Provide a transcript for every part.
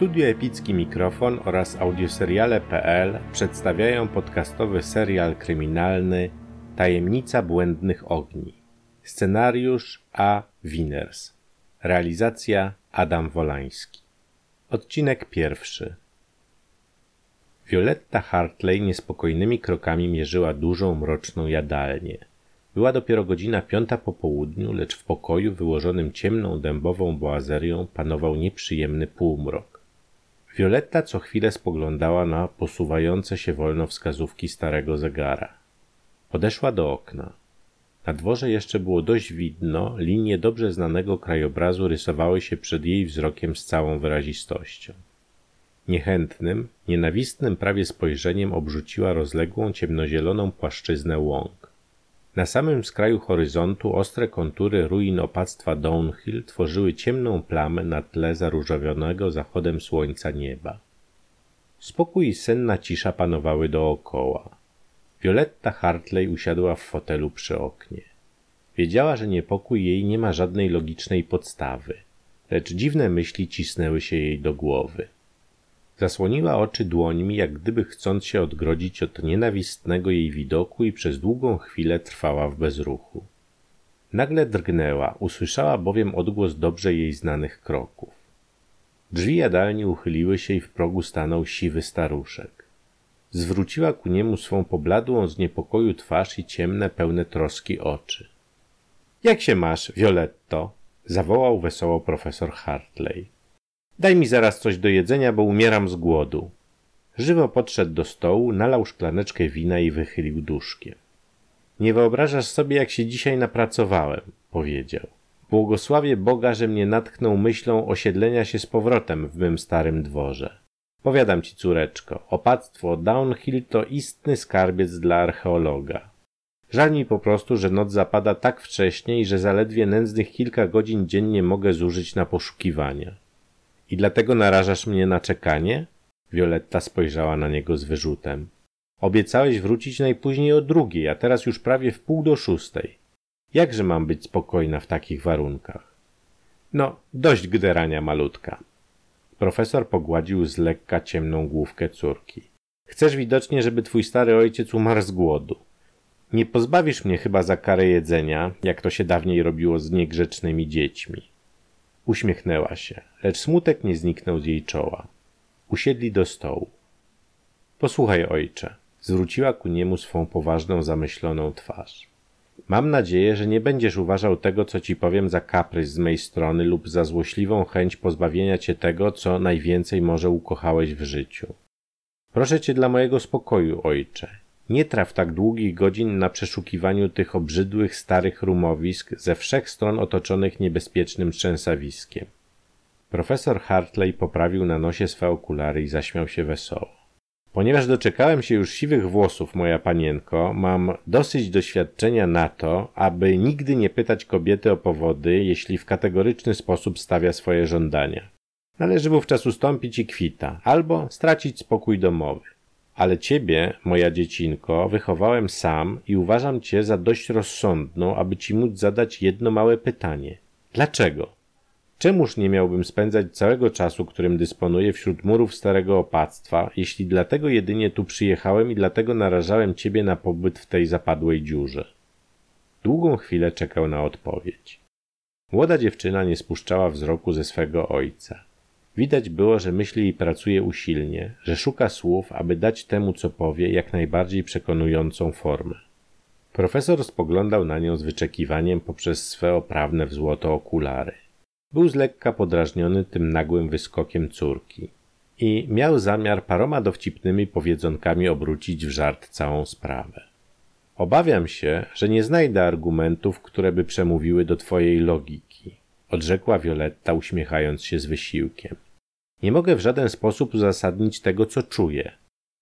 Studio Epicki Mikrofon oraz audioseriale.pl przedstawiają podcastowy serial kryminalny Tajemnica Błędnych Ogni. Scenariusz A. Winners. Realizacja Adam Wolański. Odcinek pierwszy. Violetta Hartley niespokojnymi krokami mierzyła dużą, mroczną jadalnię. Była dopiero godzina piąta po południu, lecz w pokoju wyłożonym ciemną dębową boazerią panował nieprzyjemny półmrok. Violetta co chwilę spoglądała na posuwające się wolno wskazówki starego zegara. Podeszła do okna. Na dworze jeszcze było dość widno, linie dobrze znanego krajobrazu rysowały się przed jej wzrokiem z całą wyrazistością. Niechętnym, nienawistnym prawie spojrzeniem obrzuciła rozległą ciemnozieloną płaszczyznę łąk. Na samym skraju horyzontu ostre kontury ruin opactwa Downhill tworzyły ciemną plamę na tle zaróżowionego zachodem słońca nieba. Spokój i senna cisza panowały dookoła. Violetta Hartley usiadła w fotelu przy oknie. Wiedziała, że niepokój jej nie ma żadnej logicznej podstawy, lecz dziwne myśli cisnęły się jej do głowy. Zasłoniła oczy dłońmi, jak gdyby chcąc się odgrodzić od nienawistnego jej widoku i przez długą chwilę trwała w bezruchu. Nagle drgnęła, usłyszała bowiem odgłos dobrze jej znanych kroków. Drzwi jadalni uchyliły się i w progu stanął siwy staruszek. Zwróciła ku niemu swą pobladłą z niepokoju twarz i ciemne, pełne troski oczy. Jak się masz, Violetto? zawołał wesoło profesor Hartley. Daj mi zaraz coś do jedzenia, bo umieram z głodu. Żywo podszedł do stołu, nalał szklaneczkę wina i wychylił duszkiem. Nie wyobrażasz sobie, jak się dzisiaj napracowałem, powiedział. Błogosławię Boga, że mnie natknął myślą osiedlenia się z powrotem w mym starym dworze. Powiadam ci, córeczko, opactwo Downhill to istny skarbiec dla archeologa. Żal mi po prostu, że noc zapada tak wcześnie i że zaledwie nędznych kilka godzin dziennie mogę zużyć na poszukiwania. I dlatego narażasz mnie na czekanie? Violetta spojrzała na niego z wyrzutem. Obiecałeś wrócić najpóźniej o drugiej, a teraz już prawie w pół do szóstej. Jakże mam być spokojna w takich warunkach? No, dość gderania malutka. Profesor pogładził z lekka ciemną główkę córki. Chcesz widocznie, żeby twój stary ojciec umarł z głodu. Nie pozbawisz mnie chyba za karę jedzenia, jak to się dawniej robiło z niegrzecznymi dziećmi. Uśmiechnęła się, lecz smutek nie zniknął z jej czoła. Usiedli do stołu. Posłuchaj, ojcze, zwróciła ku niemu swą poważną, zamyśloną twarz. Mam nadzieję, że nie będziesz uważał tego, co ci powiem, za kaprys z mej strony lub za złośliwą chęć pozbawienia cię tego, co najwięcej może ukochałeś w życiu. Proszę cię dla mojego spokoju, ojcze. Nie traf tak długich godzin na przeszukiwaniu tych obrzydłych, starych rumowisk ze wszech stron otoczonych niebezpiecznym trzęsawiskiem. Profesor Hartley poprawił na nosie swe okulary i zaśmiał się wesoło. Ponieważ doczekałem się już siwych włosów, moja panienko, mam dosyć doświadczenia na to, aby nigdy nie pytać kobiety o powody, jeśli w kategoryczny sposób stawia swoje żądania. Należy wówczas ustąpić i kwita, albo stracić spokój domowy. Ale ciebie, moja dziecinko, wychowałem sam i uważam cię za dość rozsądną, aby ci móc zadać jedno małe pytanie. Dlaczego? Czemuż nie miałbym spędzać całego czasu, którym dysponuję wśród murów starego opactwa, jeśli dlatego jedynie tu przyjechałem i dlatego narażałem ciebie na pobyt w tej zapadłej dziurze? Długą chwilę czekał na odpowiedź. Młoda dziewczyna nie spuszczała wzroku ze swego ojca. Widać było, że myśli i pracuje usilnie, że szuka słów, aby dać temu, co powie, jak najbardziej przekonującą formę. Profesor spoglądał na nią z wyczekiwaniem poprzez swe oprawne w złoto okulary. Był z lekka podrażniony tym nagłym wyskokiem córki i miał zamiar paroma dowcipnymi powiedzonkami obrócić w żart całą sprawę. Obawiam się, że nie znajdę argumentów, które by przemówiły do twojej logiki, odrzekła Violetta, uśmiechając się z wysiłkiem. Nie mogę w żaden sposób uzasadnić tego, co czuję.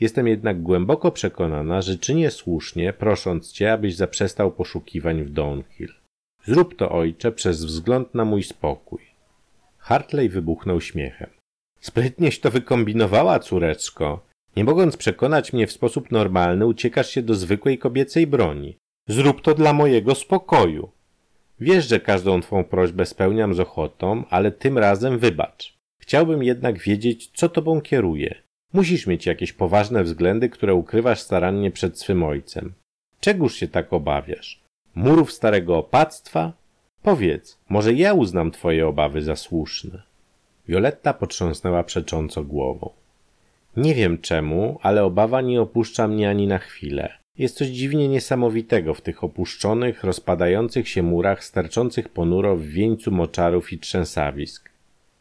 Jestem jednak głęboko przekonana, że czynię słusznie, prosząc cię, abyś zaprzestał poszukiwań w Downhill. Zrób to, ojcze, przez wzgląd na mój spokój. Hartley wybuchnął śmiechem. Sprytnieś to wykombinowała, córeczko. Nie mogąc przekonać mnie w sposób normalny, uciekasz się do zwykłej kobiecej broni. Zrób to dla mojego spokoju. Wiesz, że każdą twą prośbę spełniam z ochotą, ale tym razem wybacz. Chciałbym jednak wiedzieć, co tobą kieruje. Musisz mieć jakieś poważne względy, które ukrywasz starannie przed swym ojcem. Czegóż się tak obawiasz? Murów starego opactwa? Powiedz, może ja uznam twoje obawy za słuszne. Violetta potrząsnęła przecząco głową. Nie wiem czemu, ale obawa nie opuszcza mnie ani na chwilę. Jest coś dziwnie niesamowitego w tych opuszczonych, rozpadających się murach, sterczących ponuro w wieńcu moczarów i trzęsawisk.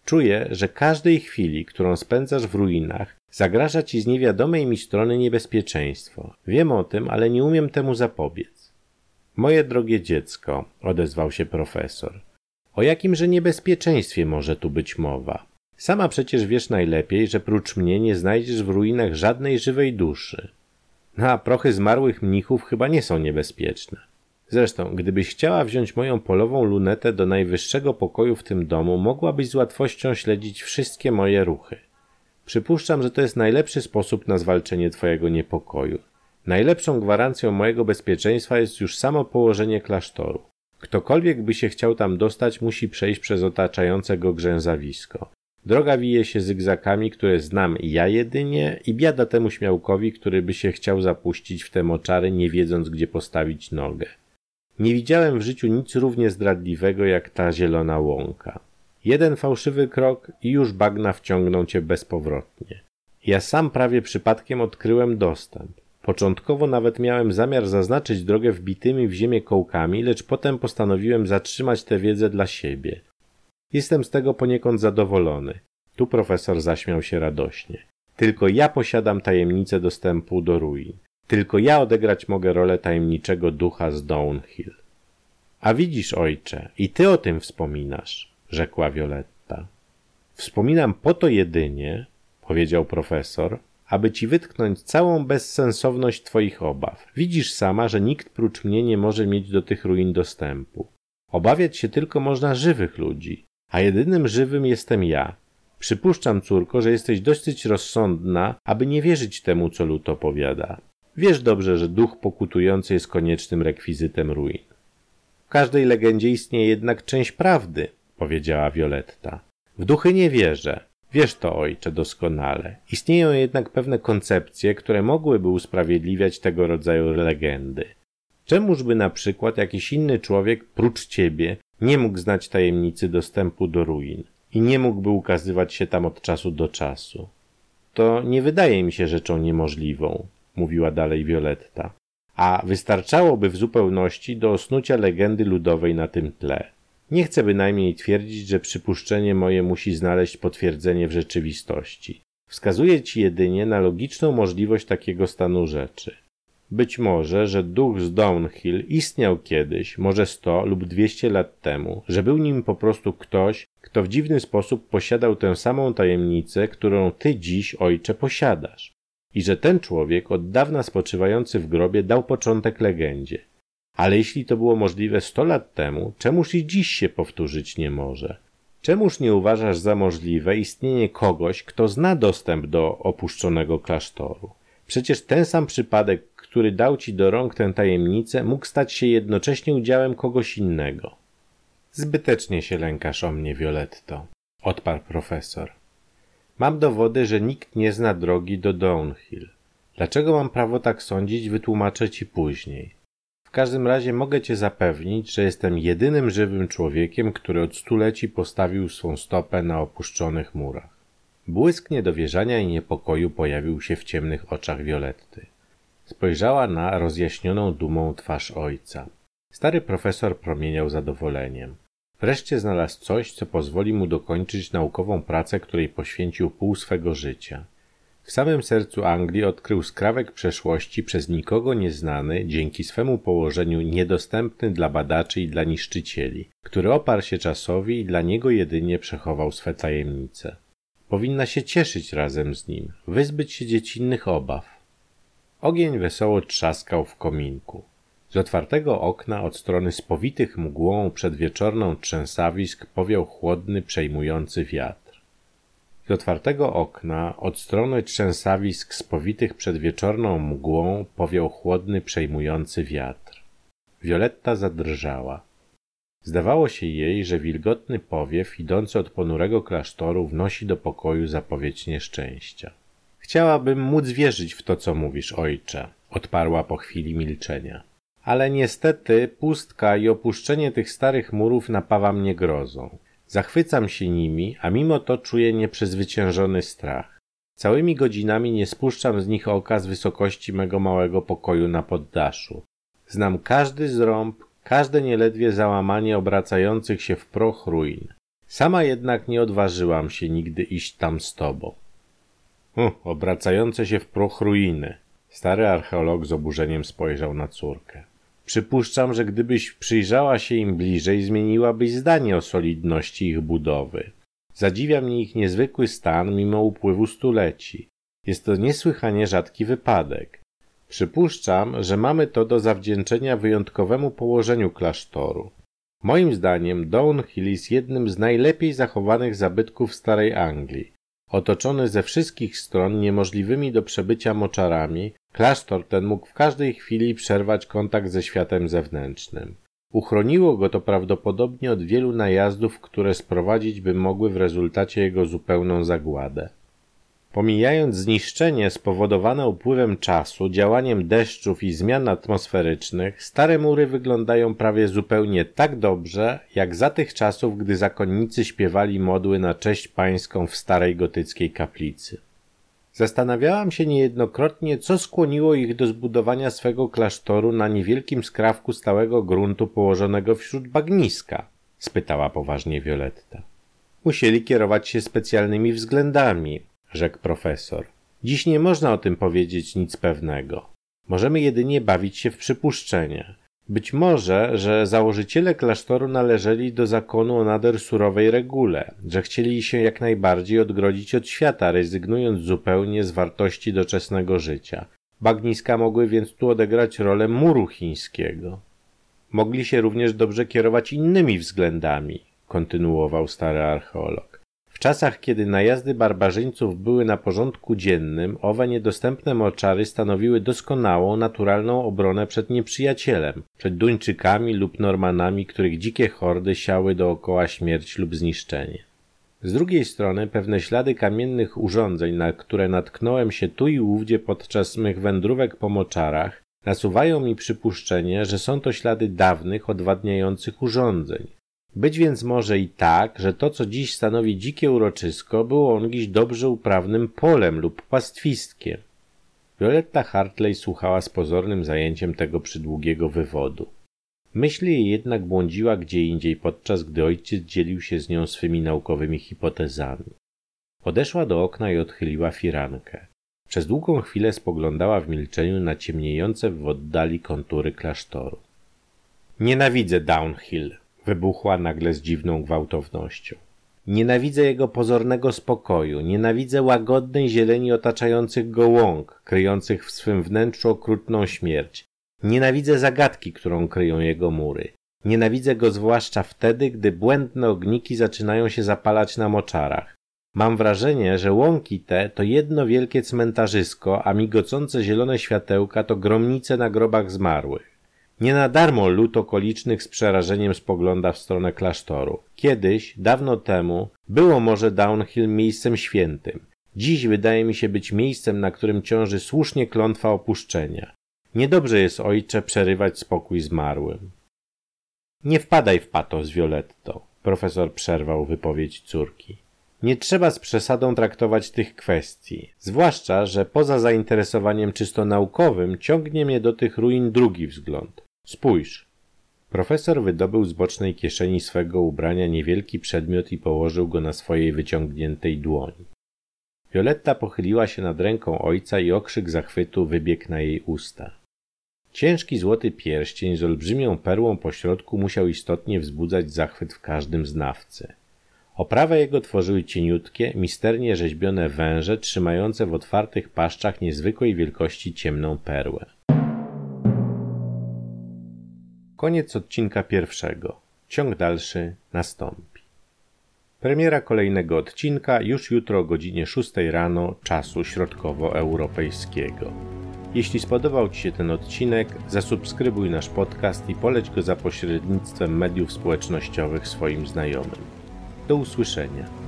Czuję, że każdej chwili, którą spędzasz w ruinach, zagraża ci z niewiadomej mi strony niebezpieczeństwo. Wiem o tym, ale nie umiem temu zapobiec. Moje drogie dziecko, odezwał się profesor. O jakimże niebezpieczeństwie może tu być mowa? Sama przecież wiesz najlepiej, że prócz mnie nie znajdziesz w ruinach żadnej żywej duszy. No a prochy zmarłych mnichów chyba nie są niebezpieczne. Zresztą, gdybyś chciała wziąć moją polową lunetę do najwyższego pokoju w tym domu, mogłabyś z łatwością śledzić wszystkie moje ruchy. Przypuszczam, że to jest najlepszy sposób na zwalczenie twojego niepokoju. Najlepszą gwarancją mojego bezpieczeństwa jest już samo położenie klasztoru. Ktokolwiek by się chciał tam dostać, musi przejść przez otaczające go grzęzawisko. Droga wije się zygzakami, które znam ja jedynie i biada temu śmiałkowi, który by się chciał zapuścić w te moczary, nie wiedząc gdzie postawić nogę. Nie widziałem w życiu nic równie zdradliwego jak ta zielona łąka. Jeden fałszywy krok i już bagna wciągną cię bezpowrotnie. Ja sam prawie przypadkiem odkryłem dostęp. Początkowo nawet miałem zamiar zaznaczyć drogę wbitymi w ziemię kołkami, lecz potem postanowiłem zatrzymać tę wiedzę dla siebie. Jestem z tego poniekąd zadowolony. Tu profesor zaśmiał się radośnie. Tylko ja posiadam tajemnicę dostępu do ruin. Tylko ja odegrać mogę rolę tajemniczego ducha z Downhill. A widzisz, ojcze, i ty o tym wspominasz, rzekła Violetta. Wspominam po to jedynie, powiedział profesor, aby ci wytknąć całą bezsensowność twoich obaw. Widzisz sama, że nikt prócz mnie nie może mieć do tych ruin dostępu. Obawiać się tylko można żywych ludzi, a jedynym żywym jestem ja. Przypuszczam, córko, że jesteś dosyć rozsądna, aby nie wierzyć temu, co lud opowiada. Wiesz dobrze, że duch pokutujący jest koniecznym rekwizytem ruin. W każdej legendzie istnieje jednak część prawdy, powiedziała Violetta. W duchy nie wierzę. Wiesz to, ojcze, doskonale. Istnieją jednak pewne koncepcje, które mogłyby usprawiedliwiać tego rodzaju legendy. Czemużby na przykład jakiś inny człowiek, prócz ciebie, nie mógł znać tajemnicy dostępu do ruin i nie mógłby ukazywać się tam od czasu do czasu? To nie wydaje mi się rzeczą niemożliwą mówiła dalej Violetta, a wystarczałoby w zupełności do osnucia legendy ludowej na tym tle. Nie chcę bynajmniej twierdzić, że przypuszczenie moje musi znaleźć potwierdzenie w rzeczywistości. Wskazuję ci jedynie na logiczną możliwość takiego stanu rzeczy. Być może, że duch z Downhill istniał kiedyś, może sto lub dwieście lat temu, że był nim po prostu ktoś, kto w dziwny sposób posiadał tę samą tajemnicę, którą ty dziś, ojcze, posiadasz i że ten człowiek, od dawna spoczywający w grobie, dał początek legendzie. Ale jeśli to było możliwe sto lat temu, czemuż i dziś się powtórzyć nie może? Czemuż nie uważasz za możliwe istnienie kogoś, kto zna dostęp do opuszczonego klasztoru? Przecież ten sam przypadek, który dał ci do rąk tę tajemnicę, mógł stać się jednocześnie udziałem kogoś innego. Zbytecznie się lękasz o mnie, Violetto, odparł profesor. Mam dowody, że nikt nie zna drogi do Downhill. Dlaczego mam prawo tak sądzić, wytłumaczę ci później. W każdym razie mogę cię zapewnić, że jestem jedynym żywym człowiekiem, który od stuleci postawił swą stopę na opuszczonych murach. Błysk niedowierzania i niepokoju pojawił się w ciemnych oczach Violetty. Spojrzała na rozjaśnioną dumą twarz ojca. Stary profesor promieniał zadowoleniem. Wreszcie znalazł coś, co pozwoli mu dokończyć naukową pracę, której poświęcił pół swego życia. W samym sercu Anglii odkrył skrawek przeszłości przez nikogo nieznany, dzięki swemu położeniu niedostępny dla badaczy i dla niszczycieli, który oparł się czasowi i dla niego jedynie przechował swe tajemnice. Powinna się cieszyć razem z nim, wyzbyć się dziecinnych obaw. Ogień wesoło trzaskał w kominku. Z otwartego okna od strony spowitych mgłą przedwieczorną trzęsawisk powiał chłodny, przejmujący wiatr. Z otwartego okna od strony trzęsawisk spowitych przedwieczorną mgłą powiał chłodny, przejmujący wiatr. Wioletta zadrżała. Zdawało się jej, że wilgotny powiew idący od ponurego klasztoru wnosi do pokoju zapowiedź nieszczęścia. Chciałabym móc wierzyć w to, co mówisz, ojcze, odparła po chwili milczenia. Ale niestety pustka i opuszczenie tych starych murów napawa mnie grozą. Zachwycam się nimi, a mimo to czuję nieprzezwyciężony strach. Całymi godzinami nie spuszczam z nich oka z wysokości mego małego pokoju na poddaszu. Znam każdy zrąb, każde nieledwie załamanie obracających się w proch ruin. Sama jednak nie odważyłam się nigdy iść tam z tobą. Hm, obracające się w proch ruiny. Stary archeolog z oburzeniem spojrzał na córkę. Przypuszczam, że gdybyś przyjrzała się im bliżej, zmieniłabyś zdanie o solidności ich budowy. Zadziwia mnie ich niezwykły stan mimo upływu stuleci. Jest to niesłychanie rzadki wypadek. Przypuszczam, że mamy to do zawdzięczenia wyjątkowemu położeniu klasztoru. Moim zdaniem Downhill jest jednym z najlepiej zachowanych zabytków starej Anglii. Otoczony ze wszystkich stron niemożliwymi do przebycia moczarami, klasztor ten mógł w każdej chwili przerwać kontakt ze światem zewnętrznym. Uchroniło go to prawdopodobnie od wielu najazdów, które sprowadzić by mogły w rezultacie jego zupełną zagładę. Pomijając zniszczenie spowodowane upływem czasu, działaniem deszczów i zmian atmosferycznych, stare mury wyglądają prawie zupełnie tak dobrze, jak za tych czasów, gdy zakonnicy śpiewali modły na cześć pańską w starej gotyckiej kaplicy. Zastanawiałam się niejednokrotnie, co skłoniło ich do zbudowania swego klasztoru na niewielkim skrawku stałego gruntu położonego wśród bagniska, spytała poważnie Violetta. Musieli kierować się specjalnymi względami, rzekł profesor. Dziś nie można o tym powiedzieć nic pewnego. Możemy jedynie bawić się w przypuszczenia. Być może, że założyciele klasztoru należeli do zakonu o nader surowej regule, że chcieli się jak najbardziej odgrodzić od świata, rezygnując zupełnie z wartości doczesnego życia. Bagniska mogły więc tu odegrać rolę muru chińskiego. Mogli się również dobrze kierować innymi względami, kontynuował stary archeolog czasach, kiedy najazdy barbarzyńców były na porządku dziennym, owe niedostępne moczary stanowiły doskonałą, naturalną obronę przed nieprzyjacielem, przed Duńczykami lub Normanami, których dzikie hordy siały dookoła śmierć lub zniszczenie. Z drugiej strony pewne ślady kamiennych urządzeń, na które natknąłem się tu i ówdzie podczas mych wędrówek po moczarach, nasuwają mi przypuszczenie, że są to ślady dawnych, odwadniających urządzeń, być więc może i tak, że to, co dziś stanowi dzikie uroczysko, było ongiś dobrze uprawnym polem lub pastwistkiem. Violetta Hartley słuchała z pozornym zajęciem tego przydługiego wywodu. Myśl jej jednak błądziła gdzie indziej, podczas gdy ojciec dzielił się z nią swymi naukowymi hipotezami. Podeszła do okna i odchyliła firankę. Przez długą chwilę spoglądała w milczeniu na ciemniejące w oddali kontury klasztoru. Nienawidzę Downhill, wybuchła nagle z dziwną gwałtownością. Nienawidzę jego pozornego spokoju, nienawidzę łagodnej zieleni otaczających go łąk, kryjących w swym wnętrzu okrutną śmierć. Nienawidzę zagadki, którą kryją jego mury. Nienawidzę go zwłaszcza wtedy, gdy błędne ogniki zaczynają się zapalać na moczarach. Mam wrażenie, że łąki te to jedno wielkie cmentarzysko, a migocące zielone światełka to gromnice na grobach zmarłych. Nie na darmo lud okolicznych z przerażeniem spogląda w stronę klasztoru. Kiedyś, dawno temu, było może Downhill miejscem świętym. Dziś wydaje mi się być miejscem, na którym ciąży słusznie klątwa opuszczenia. Niedobrze jest, ojcze, przerywać spokój zmarłym. Nie wpadaj w patos, Violetto, profesor przerwał wypowiedź córki. Nie trzeba z przesadą traktować tych kwestii, zwłaszcza, że poza zainteresowaniem czysto naukowym ciągnie mnie do tych ruin drugi wzgląd. Spójrz. Profesor wydobył z bocznej kieszeni swego ubrania niewielki przedmiot i położył go na swojej wyciągniętej dłoni. Violetta pochyliła się nad ręką ojca i okrzyk zachwytu wybiegł na jej usta. Ciężki złoty pierścień z olbrzymią perłą po środku musiał istotnie wzbudzać zachwyt w każdym znawcy. Oprawę jego tworzyły cieniutkie, misternie rzeźbione węże trzymające w otwartych paszczach niezwykłej wielkości ciemną perłę. Koniec odcinka pierwszego. Ciąg dalszy nastąpi. Premiera kolejnego odcinka już jutro o godzinie 6 rano czasu środkowoeuropejskiego. Jeśli spodobał Ci się ten odcinek, zasubskrybuj nasz podcast i poleć go za pośrednictwem mediów społecznościowych swoim znajomym. Do usłyszenia.